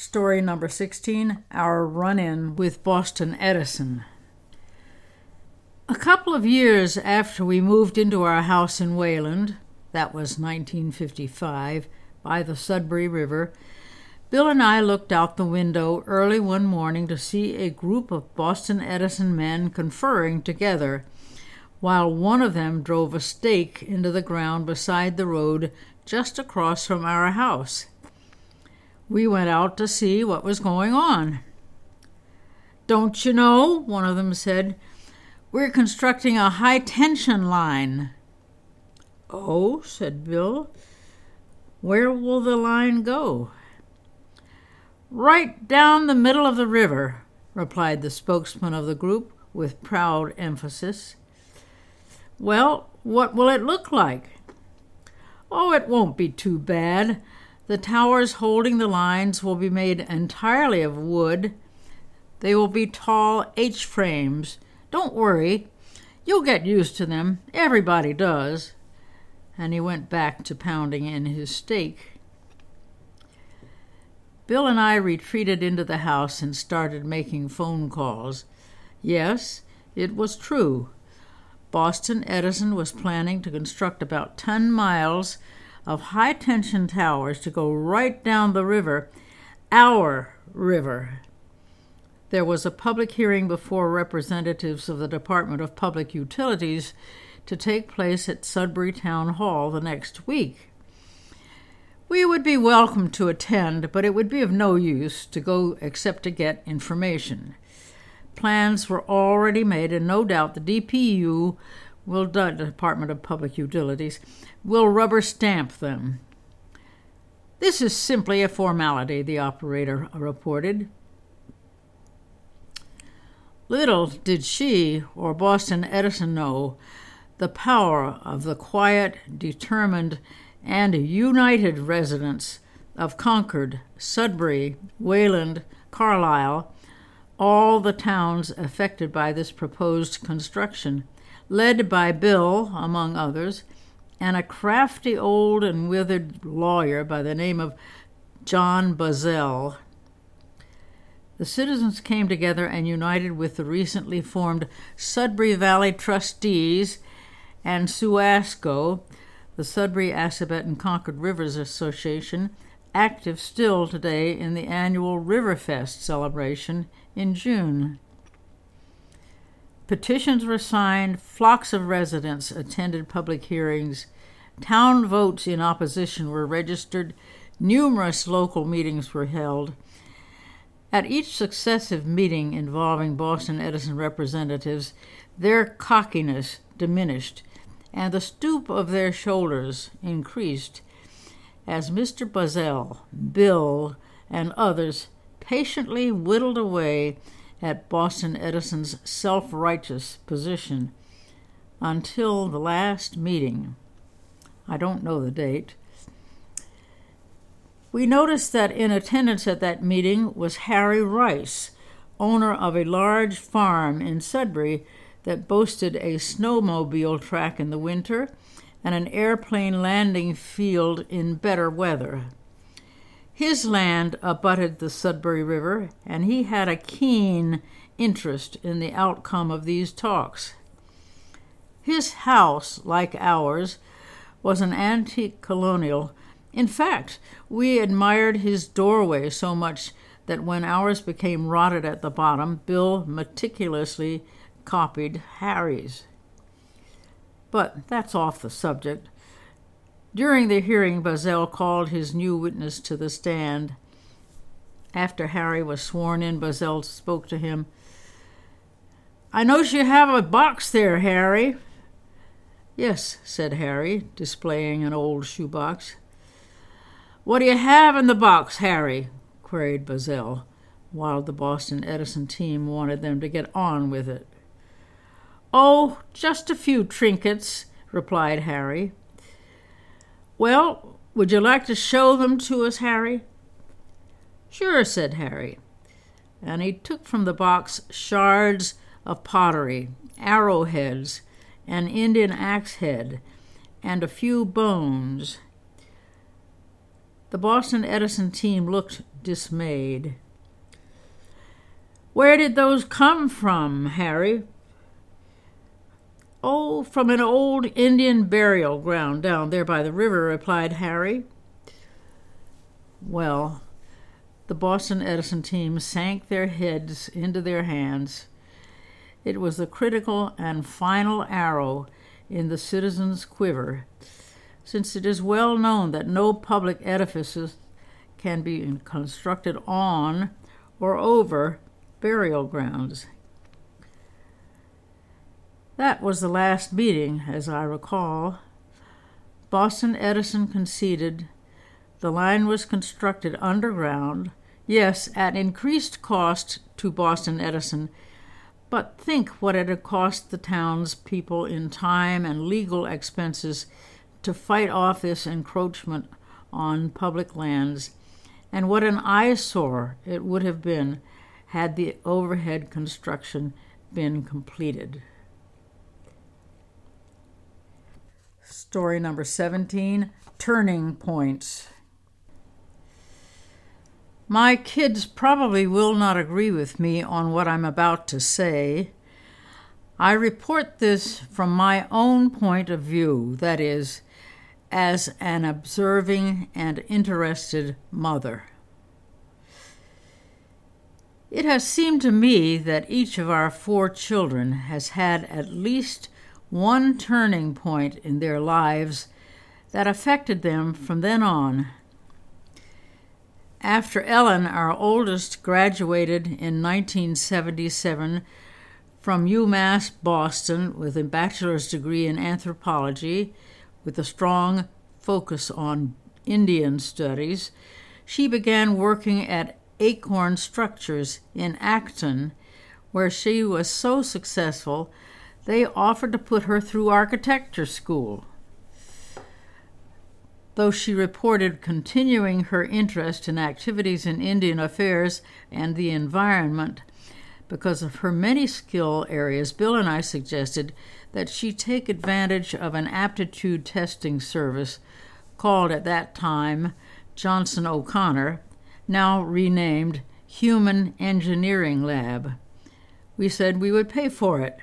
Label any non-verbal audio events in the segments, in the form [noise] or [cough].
Story number 16 Our Run In with Boston Edison. A couple of years after we moved into our house in Wayland, that was 1955, by the Sudbury River, Bill and I looked out the window early one morning to see a group of Boston Edison men conferring together, while one of them drove a stake into the ground beside the road just across from our house we went out to see what was going on. Don't you know? One of them said. We're constructing a high tension line. Oh, said Bill. Where will the line go? Right down the middle of the river, replied the spokesman of the group with proud emphasis. Well, what will it look like? Oh, it won't be too bad. The towers holding the lines will be made entirely of wood. They will be tall H frames. Don't worry, you'll get used to them. Everybody does. And he went back to pounding in his stake. Bill and I retreated into the house and started making phone calls. Yes, it was true. Boston Edison was planning to construct about 10 miles of high tension towers to go right down the river, our river. There was a public hearing before representatives of the Department of Public Utilities to take place at Sudbury Town Hall the next week. We would be welcome to attend, but it would be of no use to go except to get information. Plans were already made, and no doubt the DPU will the Department of Public Utilities will rubber stamp them. This is simply a formality, the operator reported. Little did she or Boston Edison know the power of the quiet, determined, and united residents of Concord, Sudbury, Wayland, Carlisle, all the towns affected by this proposed construction led by Bill, among others, and a crafty old and withered lawyer by the name of John Buzzell. The citizens came together and united with the recently formed Sudbury Valley Trustees and SUASCO, the Sudbury Assabet and Concord Rivers Association, active still today in the annual Riverfest celebration in June. Petitions were signed, flocks of residents attended public hearings, town votes in opposition were registered, numerous local meetings were held. At each successive meeting involving Boston Edison representatives, their cockiness diminished and the stoop of their shoulders increased as Mr. Buzzell, Bill, and others patiently whittled away at Boston Edison's self righteous position until the last meeting. I don't know the date. We noticed that in attendance at that meeting was Harry Rice, owner of a large farm in Sudbury that boasted a snowmobile track in the winter and an airplane landing field in better weather. His land abutted the Sudbury River, and he had a keen interest in the outcome of these talks. His house, like ours, was an antique colonial. In fact, we admired his doorway so much that when ours became rotted at the bottom, Bill meticulously copied Harry's. But that's off the subject. During the hearing, Buzzell called his new witness to the stand. After Harry was sworn in, Buzzell spoke to him. I notice you have a box there, Harry. Yes, said Harry, displaying an old shoebox. What do you have in the box, Harry? queried Buzzell, while the Boston Edison team wanted them to get on with it. Oh, just a few trinkets, replied Harry. Well, would you like to show them to us, Harry? Sure, said Harry. And he took from the box shards of pottery, arrowheads, an Indian axe head, and a few bones. The Boston Edison team looked dismayed. Where did those come from, Harry? Oh, from an old Indian burial ground down there by the river, replied Harry. Well, the Boston Edison team sank their heads into their hands. It was the critical and final arrow in the citizens' quiver, since it is well known that no public edifices can be constructed on or over burial grounds. That was the last meeting, as I recall. Boston Edison conceded the line was constructed underground, yes, at increased cost to Boston Edison, but think what it had cost the town's people in time and legal expenses to fight off this encroachment on public lands, and what an eyesore it would have been had the overhead construction been completed. Story number 17 Turning Points. My kids probably will not agree with me on what I'm about to say. I report this from my own point of view, that is, as an observing and interested mother. It has seemed to me that each of our four children has had at least one turning point in their lives that affected them from then on. After Ellen, our oldest, graduated in 1977 from UMass Boston with a bachelor's degree in anthropology with a strong focus on Indian studies, she began working at Acorn Structures in Acton, where she was so successful they offered to put her through architecture school though she reported continuing her interest in activities in Indian affairs and the environment. Because of her many skill areas, Bill and I suggested that she take advantage of an aptitude testing service called at that time Johnson O'Connor, now renamed Human Engineering Lab. We said we would pay for it.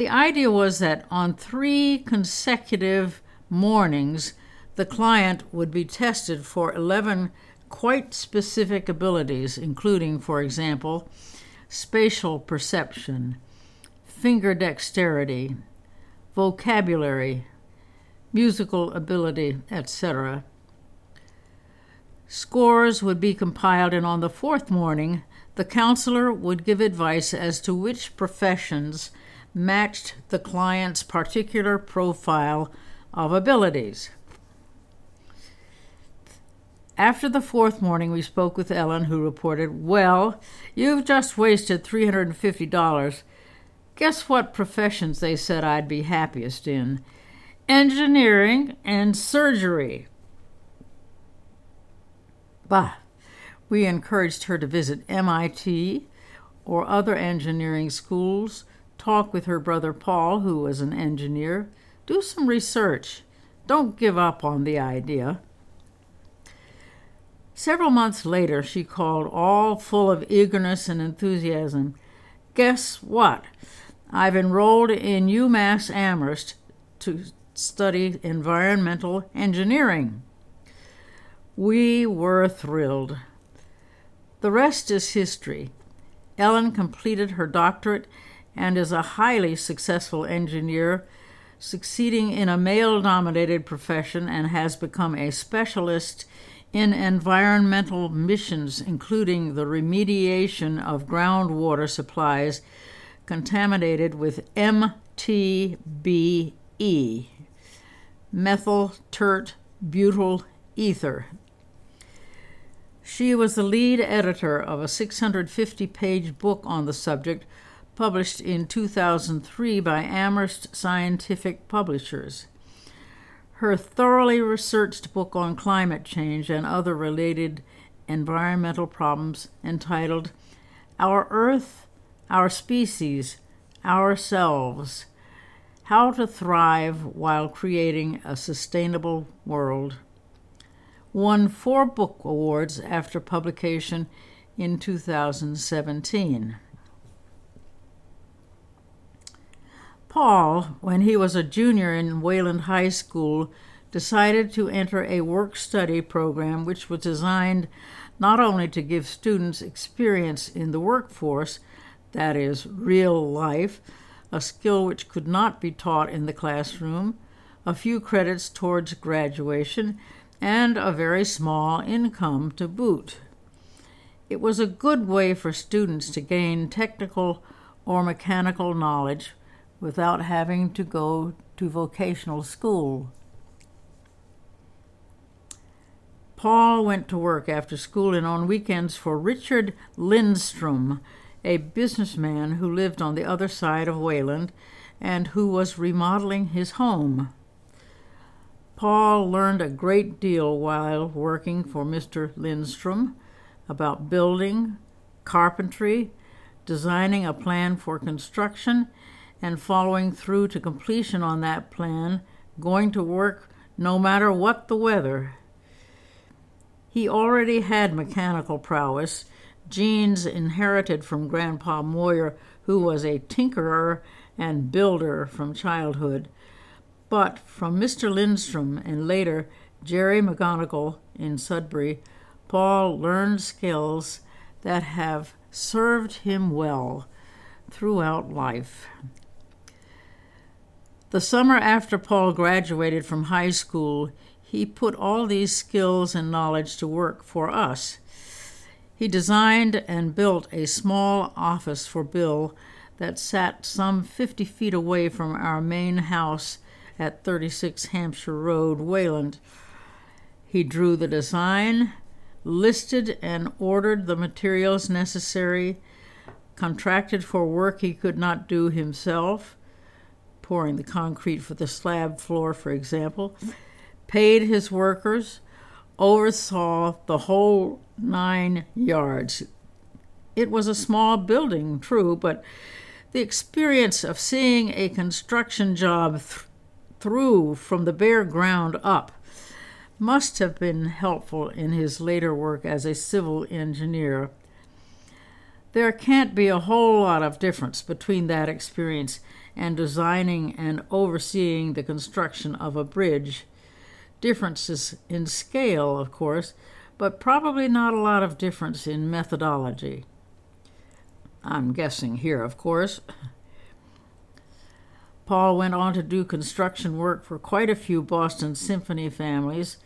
The idea was that on three consecutive mornings, the client would be tested for 11 quite specific abilities, including, for example, spatial perception, finger dexterity, vocabulary, musical ability, etc. Scores would be compiled, and on the fourth morning, the counselor would give advice as to which professions matched the client's particular profile of abilities. After the fourth morning, we spoke with Ellen, who reported, Well, you've just wasted $350. Guess what professions they said I'd be happiest in? Engineering and surgery. Bah! We encouraged her to visit MIT or other engineering schools, talk with her brother Paul, who was an engineer, do some research. Don't give up on the idea. Several months later, she called, all full of eagerness and enthusiasm. Guess what? I've enrolled in UMass Amherst to study environmental engineering. We were thrilled. The rest is history. Ellen completed her doctorate and is a highly successful engineer succeeding in a male dominated profession and has become a specialist in environmental missions, including the remediation of groundwater supplies contaminated with MTBE, methyl tert butyl ether. She was the lead editor of a 650 page book on the subject published in 2003 by Amherst Scientific Publishers. Her thoroughly researched book on climate change and other related environmental problems, entitled Our Earth, Our Species, Ourselves How to Thrive While Creating a Sustainable World, won four book awards after publication in 2017. Paul, when he was a junior in Wayland High School, decided to enter a work study program which was designed not only to give students experience in the workforce, that is, real life, a skill which could not be taught in the classroom, a few credits towards graduation, and a very small income to boot. It was a good way for students to gain technical or mechanical knowledge without having to go to vocational school. Paul went to work after school and on weekends for Richard Lindstrom, a businessman who lived on the other side of Wayland and who was remodeling his home. Paul learned a great deal while working for Mr. Lindstrom about building, carpentry, designing a plan for construction, and following through to completion on that plan, going to work no matter what the weather. He already had mechanical prowess, genes inherited from Grandpa Moyer, who was a tinkerer and builder from childhood. But from Mr. Lindstrom and later Jerry McGonigal in Sudbury, Paul learned skills that have served him well throughout life. The summer after Paul graduated from high school, he put all these skills and knowledge to work for us. He designed and built a small office for Bill that sat some 50 feet away from our main house at 36 Hampshire Road, Wayland. He drew the design, listed and ordered the materials necessary, contracted for work he could not do himself, pouring the concrete for the slab floor, for example paid his workers, oversaw the whole nine yards. It was a small building, true, but the experience of seeing a construction job th- through from the bare ground up must have been helpful in his later work as a civil engineer. There can't be a whole lot of difference between that experience and designing and overseeing the construction of a bridge differences in scale, of course, but probably not a lot of difference in methodology. I'm guessing here, of course. Paul went on to do construction work for quite a few Boston Symphony families,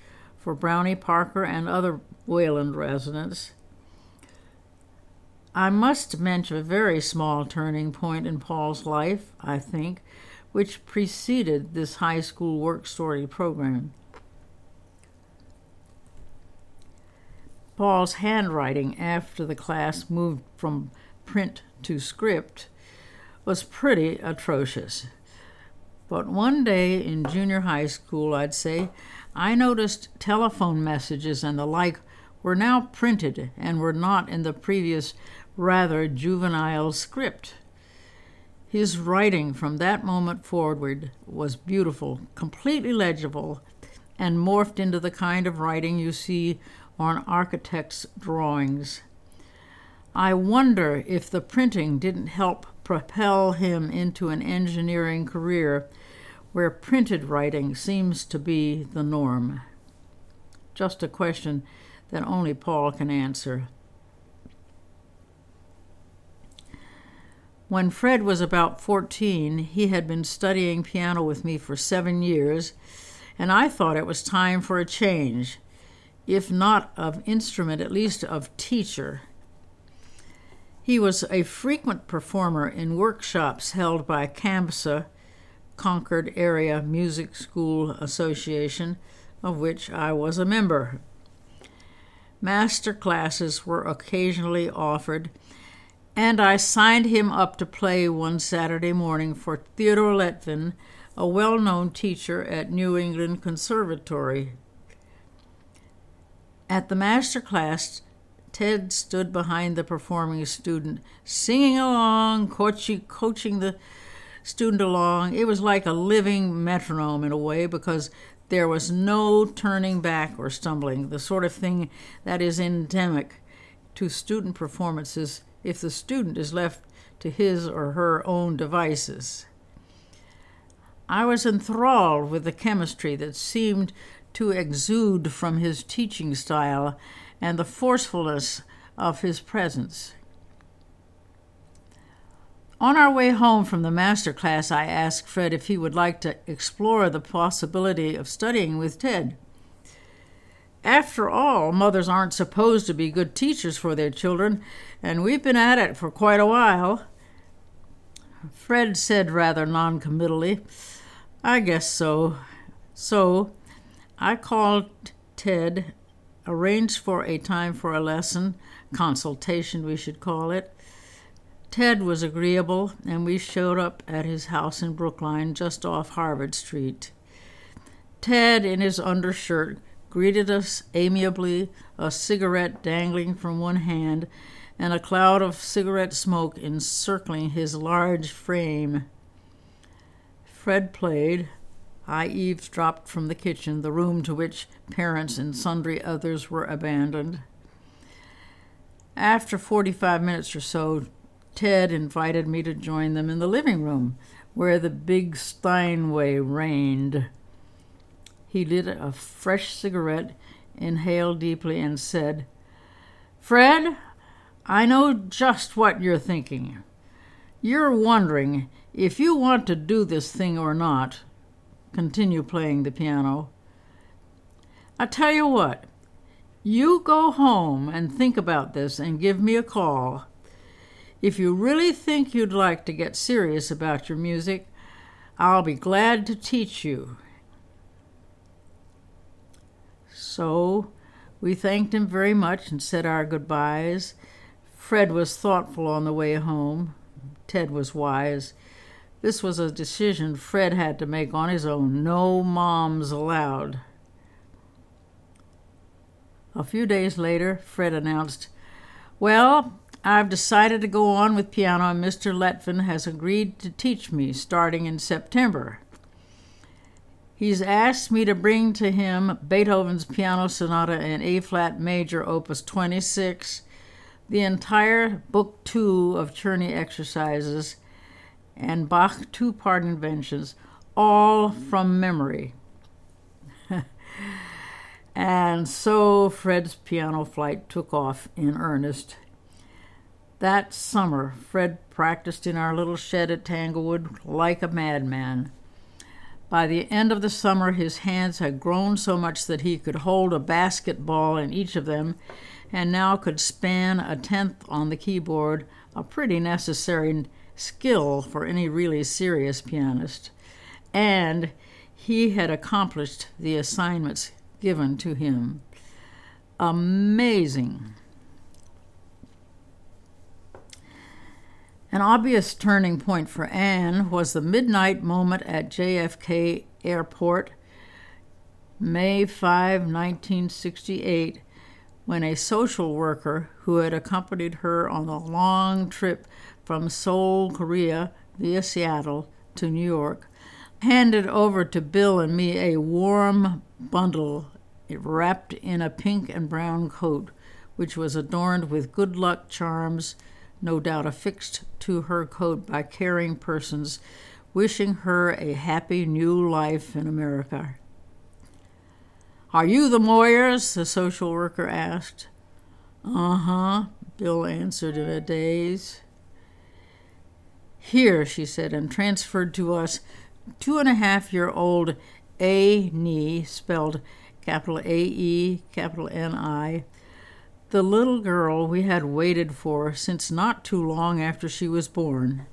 for Brownie Parker and other Wayland residents. I must mention a very small turning point in Paul's life, I think, which preceded this high school work story program. Paul's handwriting after the class moved from print to script was pretty atrocious. But one day in junior high school, I'd say, I noticed telephone messages and the like were now printed and were not in the previous rather juvenile script. His writing from that moment forward was beautiful, completely legible, and morphed into the kind of writing you see on architects' drawings. I wonder if the printing didn't help propel him into an engineering career where printed writing seems to be the norm. Just a question that only Paul can answer. When Fred was about 14, he had been studying piano with me for seven years, and I thought it was time for a change if not of instrument, at least of teacher. He was a frequent performer in workshops held by CAMSA, Concord Area Music School Association, of which I was a member. Master classes were occasionally offered, and I signed him up to play one Saturday morning for Theodore Lettvin, a well known teacher at New England Conservatory at the master class, Ted stood behind the performing student, singing along, coaching the student along. It was like a living metronome in a way because There was no turning back or stumbling, the sort of thing that is endemic to student performances if the student is left to his or her own devices. I was enthralled with the chemistry that seemed to exude from his teaching style and the forcefulness of his presence. On our way home from the master class, I asked Fred if he would like to explore the possibility of studying with Ted. After all, mothers aren't supposed to be good teachers for their children, and we've been at it for quite a while. Fred said rather noncommittally, I guess so. So I called Ted, arranged for a time for a lesson, consultation we should call it. Ted was agreeable, and we showed up at his house in Brookline, just off Harvard Street. Ted, in his undershirt, greeted us amiably, a cigarette dangling from one hand, and a cloud of cigarette smoke encircling his large frame. Fred played. I eavesdropped from the kitchen, the room to which parents and sundry others were abandoned. After 45 minutes or so, Ted invited me to join them in the living room, where the big Steinway reigned. He lit a fresh cigarette, inhaled deeply, and said, Fred, I know just what you're thinking. You're wondering if you want to do this thing or not. Continue playing the piano. I tell you what, you go home and think about this and give me a call. If you really think you'd like to get serious about your music, I'll be glad to teach you. So we thanked him very much and said our goodbyes. Fred was thoughtful on the way home. Ted was wise. This was a decision Fred had to make on his own. No moms allowed. A few days later, Fred announced, Well, I've decided to go on with piano, and Mr. Lettvin has agreed to teach me starting in September. He's asked me to bring to him Beethoven's Piano Sonata in A flat major, opus 26, the entire book two of Czerny exercises, and Bach two part inventions, all from memory. [laughs] and so Fred's piano flight took off in earnest. That summer, Fred practiced in our little shed at Tanglewood like a madman. By the end of the summer, his hands had grown so much that he could hold a basketball in each of them, and now could span a tenth on the keyboard, a pretty necessary skill for any really serious pianist. And he had accomplished the assignments given to him. Amazing. An obvious turning point for Anne was the midnight moment at JFK Airport, May 5, 1968, when a social worker who had accompanied her on a long trip from Seoul, Korea, via Seattle to New York, handed over to Bill and me a warm bundle wrapped in a pink and brown coat, which was adorned with good luck charms no doubt affixed to her coat by caring persons, wishing her a happy new life in America. Are you the Moyers? the social worker asked. Uh huh, Bill answered in a daze. Here, she said, and transferred to us two and a half year old A. Ni, spelled capital A E, capital N I, the little girl we had waited for since not too long after she was born.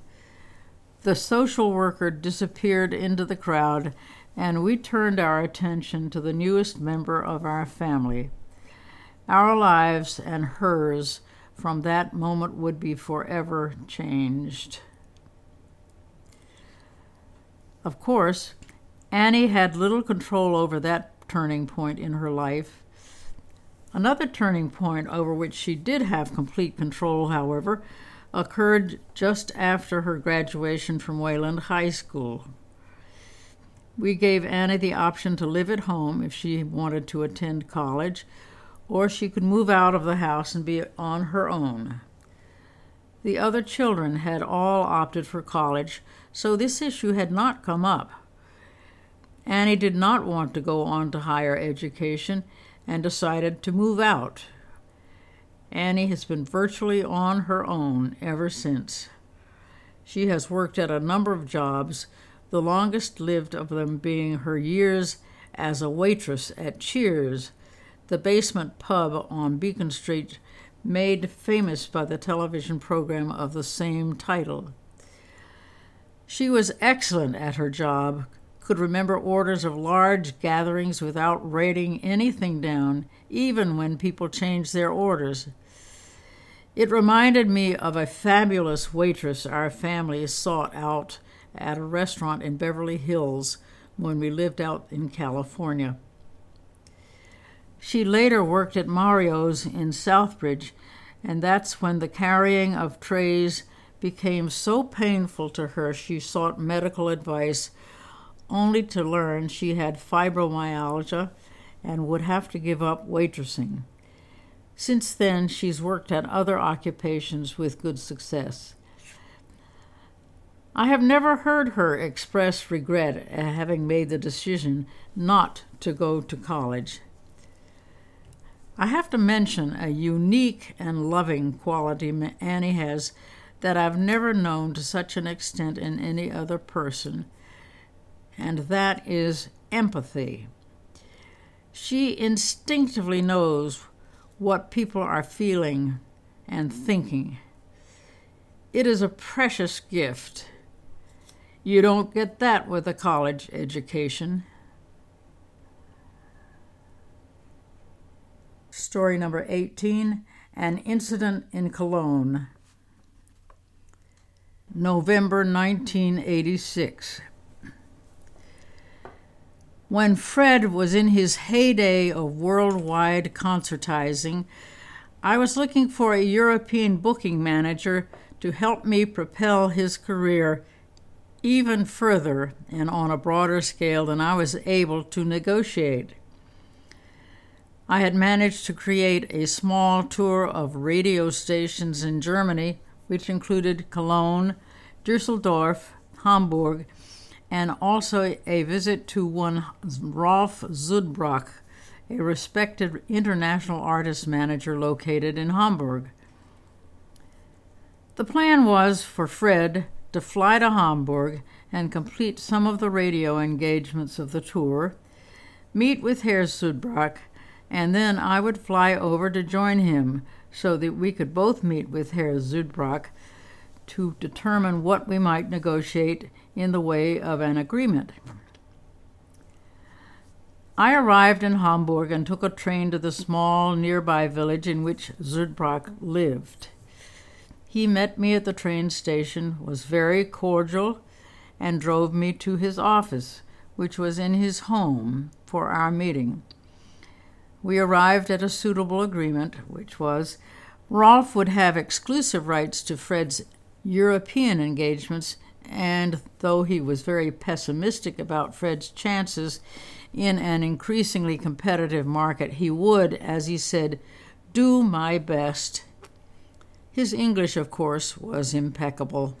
The social worker disappeared into the crowd, and we turned our attention to the newest member of our family. Our lives and hers from that moment would be forever changed. Of course, Annie had little control over that turning point in her life. Another turning point over which she did have complete control, however, occurred just after her graduation from Wayland High School. We gave Annie the option to live at home if she wanted to attend college, or she could move out of the house and be on her own. The other children had all opted for college, so this issue had not come up. Annie did not want to go on to higher education and decided to move out. Annie has been virtually on her own ever since. She has worked at a number of jobs, the longest lived of them being her years as a waitress at Cheers, the basement pub on Beacon Street, made famous by the television program of the same title. She was excellent at her job, could remember orders of large gatherings without writing anything down, even when people changed their orders. It reminded me of a fabulous waitress our family sought out at a restaurant in Beverly Hills when we lived out in California. She later worked at Mario's in Southbridge, and that's when the carrying of trays became so painful to her she sought medical advice, only to learn she had fibromyalgia and would have to give up waitressing. Since then, she's worked at other occupations with good success. I have never heard her express regret at having made the decision not to go to college. I have to mention a unique and loving quality Annie has that I've never known to such an extent in any other person, and that is empathy. She instinctively knows what people are feeling and thinking. It is a precious gift. You don't get that with a college education. Story number 18 An Incident in Cologne. November 1986. When Fred was in his heyday of worldwide concertizing, I was looking for a European booking manager to help me propel his career even further and on a broader scale than I was able to negotiate. I had managed to create a small tour of radio stations in Germany, which included Cologne, Dusseldorf, Hamburg, and also a visit to one Rolf Zudbrock, a respected international artist manager located in Hamburg. The plan was for Fred to fly to Hamburg and complete some of the radio engagements of the tour, meet with Herr Zudbrock, and then I would fly over to join him so that we could both meet with Herr Zudbrock to determine what we might negotiate in the way of an agreement. I arrived in Hamburg and took a train to the small nearby village in which Zudbrock lived. He met me at the train station, was very cordial, and drove me to his office, which was in his home, for our meeting. We arrived at a suitable agreement, which was Rolf would have exclusive rights to Fred's European engagements, and though he was very pessimistic about Fred's chances in an increasingly competitive market, he would, as he said, do my best his English, of course, was impeccable.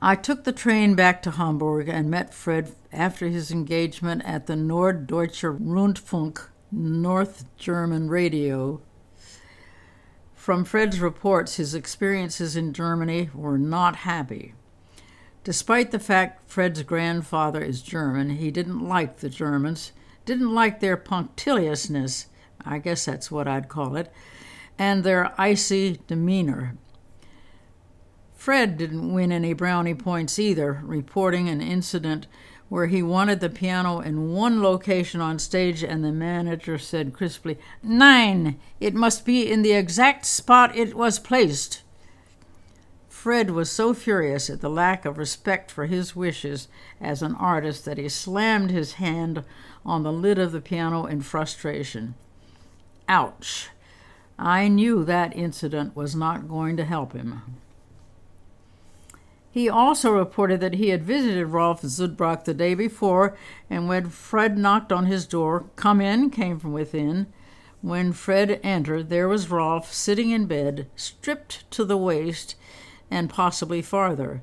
I took the train back to Hamburg and met Fred after his engagement at the Norddeutscher Rundfunk, North German radio. From Fred's reports, his experiences in Germany were not happy. Despite the fact Fred's grandfather is German, he didn't like the Germans, didn't like their punctiliousness, I guess that's what I'd call it, and their icy demeanor. Fred didn't win any brownie points either, reporting an incident where he wanted the piano in one location on stage and the manager said crisply, Nein! It must be in the exact spot it was placed. Fred was so furious at the lack of respect for his wishes as an artist that he slammed his hand on the lid of the piano in frustration. Ouch! I knew that incident was not going to help him. He also reported that he had visited Rolf Zudbrock the day before, and when Fred knocked on his door, Come in, came from within. When Fred entered, there was Rolf sitting in bed, stripped to the waist and possibly farther.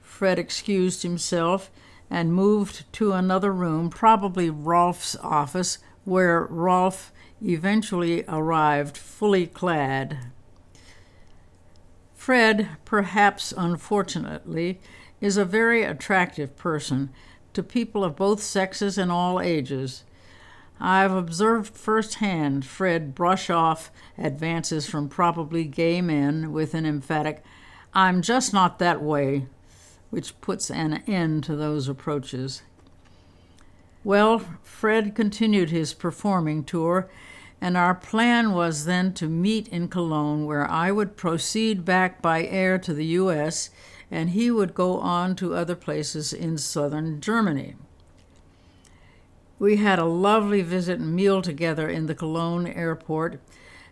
Fred excused himself and moved to another room, probably Rolf's office, where Rolf eventually arrived fully clad. Fred, perhaps unfortunately, is a very attractive person to people of both sexes and all ages. I've observed firsthand Fred brush off advances from probably gay men with an emphatic, I'm just not that way, which puts an end to those approaches. Well, Fred continued his performing tour and our plan was then to meet in Cologne, where I would proceed back by air to the U.S., and he would go on to other places in southern Germany. We had a lovely visit and meal together in the Cologne airport,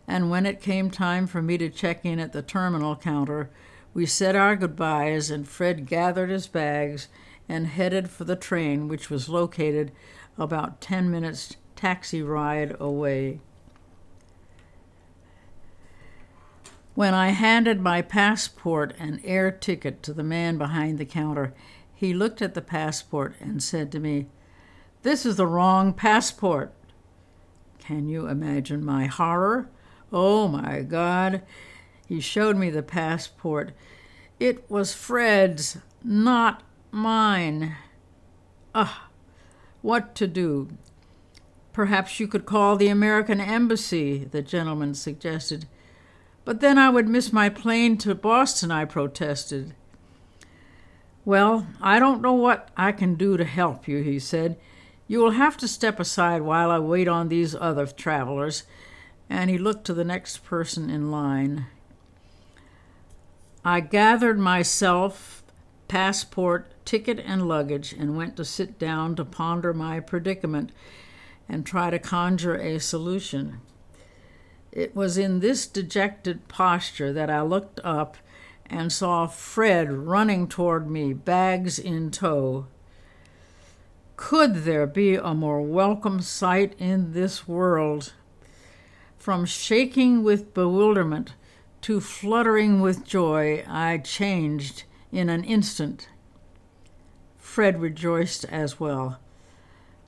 and when it came time for me to check in at the terminal counter, we said our goodbyes, and Fred gathered his bags and headed for the train, which was located about 10 minutes taxi ride away. When I handed my passport and air ticket to the man behind the counter, he looked at the passport and said to me, This is the wrong passport. Can you imagine my horror? Oh my God. He showed me the passport. It was Fred's, not mine. Ah, what to do? Perhaps you could call the American Embassy, the gentleman suggested. But then I would miss my plane to Boston, I protested. Well, I don't know what I can do to help you, he said. You will have to step aside while I wait on these other travelers. And he looked to the next person in line. I gathered myself, passport, ticket, and luggage, and went to sit down to ponder my predicament and try to conjure a solution. It was in this dejected posture that I looked up and saw Fred running toward me, bags in tow. Could there be a more welcome sight in this world? From shaking with bewilderment to fluttering with joy, I changed in an instant. Fred rejoiced as well.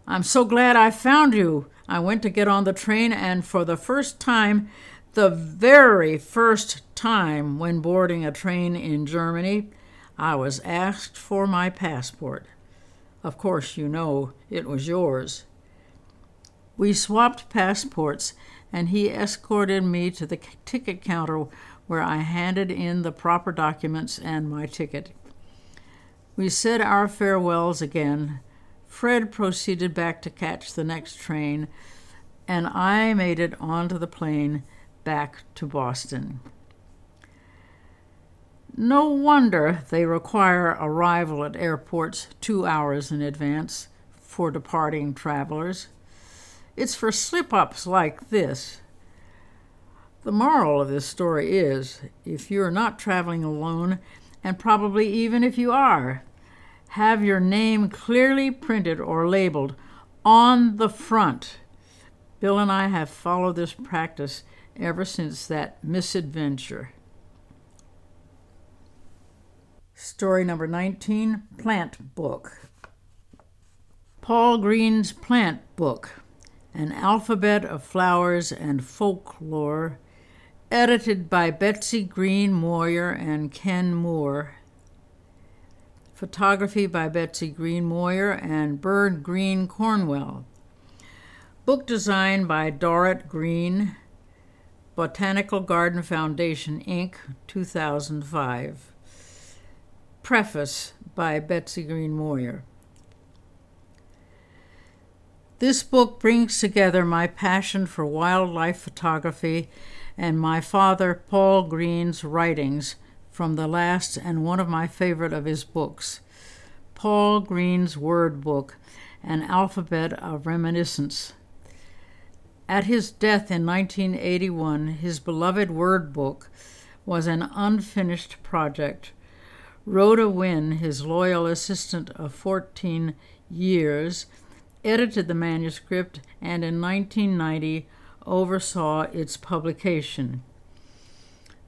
I'm so glad I found you, I went to get on the train, and for the first time, the very first time when boarding a train in Germany, I was asked for my passport. Of course, you know it was yours. We swapped passports, and he escorted me to the ticket counter where I handed in the proper documents and my ticket. We said our farewells again, Fred proceeded back to catch the next train, and I made it onto the plane back to Boston. No wonder they require arrival at airports two hours in advance for departing travelers. It's for slip ups like this. The moral of this story is if you're not traveling alone, and probably even if you are, have your name clearly printed or labeled on the front. Bill and I have followed this practice ever since that misadventure. Story number 19 Plant Book. Paul Green's Plant Book An Alphabet of Flowers and Folklore, edited by Betsy Green Moyer and Ken Moore Photography by Betsy Green Moyer and Byrd Green Cornwell. Book design by Dorrit Green, Botanical Garden Foundation, Inc., 2005. Preface by Betsy Green Moyer. This book brings together my passion for wildlife photography and my father, Paul Green's writings from the last and one of my favorite of his books, Paul Green's Word Book, An Alphabet of Reminiscence. At his death in 1981, his beloved Word Book was an unfinished project, Rhoda Wynn, his loyal assistant of 14 years, edited the manuscript and in 1990 oversaw its publication.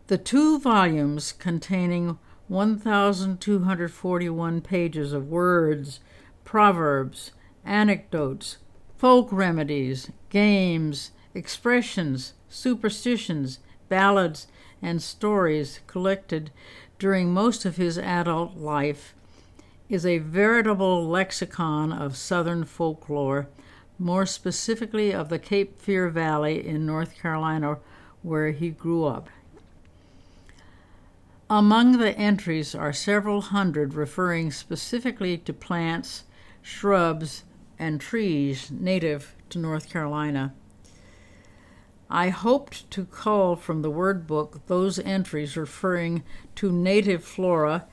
The two volumes containing 1,241 pages of words, proverbs, anecdotes, folk remedies, games, expressions, superstitions, ballads, and stories collected during most of his adult life is a veritable lexicon of Southern folklore, more specifically of the Cape Fear Valley in North Carolina, where he grew up. Among the entries are several hundred referring specifically to plants, shrubs, and trees native to North Carolina. I hoped to cull from the word book those entries referring to native flora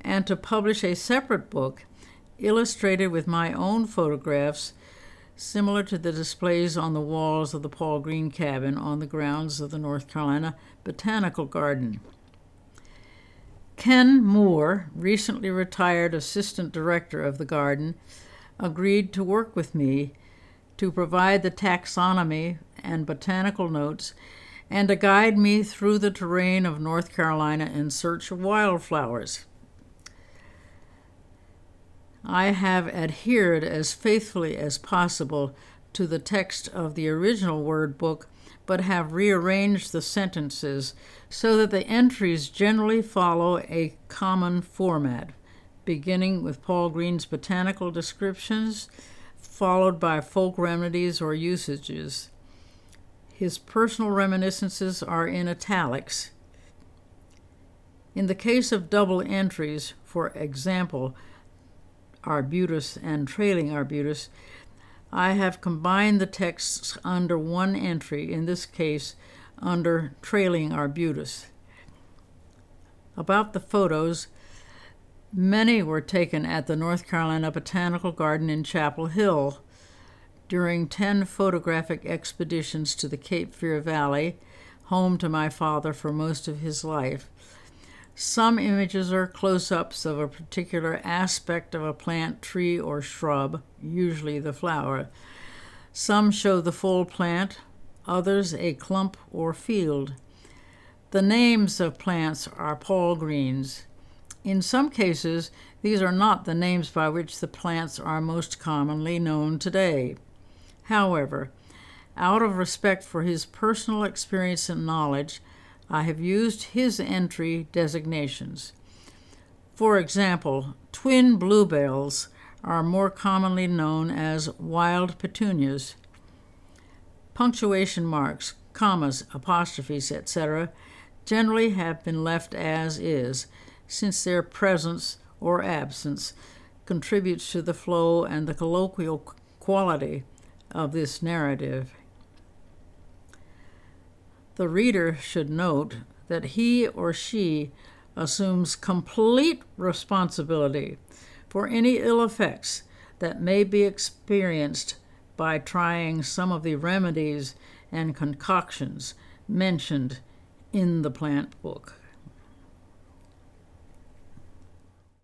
and to publish a separate book illustrated with my own photographs similar to the displays on the walls of the Paul Green cabin on the grounds of the North Carolina Botanical Garden. Ken Moore, recently retired assistant director of the garden, agreed to work with me to provide the taxonomy and botanical notes and to guide me through the terrain of North Carolina in search of wildflowers. I have adhered as faithfully as possible to the text of the original word book but have rearranged the sentences so that the entries generally follow a common format, beginning with Paul Green's botanical descriptions, followed by folk remedies or usages. His personal reminiscences are in italics. In the case of double entries, for example, arbutus and trailing arbutus, I have combined the texts under one entry, in this case under Trailing Arbutus. About the photos, many were taken at the North Carolina Botanical Garden in Chapel Hill during 10 photographic expeditions to the Cape Fear Valley, home to my father for most of his life. Some images are close ups of a particular aspect of a plant, tree, or shrub, usually the flower. Some show the full plant, others a clump or field. The names of plants are Paul Greens. In some cases, these are not the names by which the plants are most commonly known today. However, out of respect for his personal experience and knowledge, I have used his entry designations. For example, twin bluebells are more commonly known as wild petunias. Punctuation marks, commas, apostrophes, etc., generally have been left as is, since their presence or absence contributes to the flow and the colloquial quality of this narrative. The reader should note that he or she assumes complete responsibility for any ill effects that may be experienced by trying some of the remedies and concoctions mentioned in the plant book.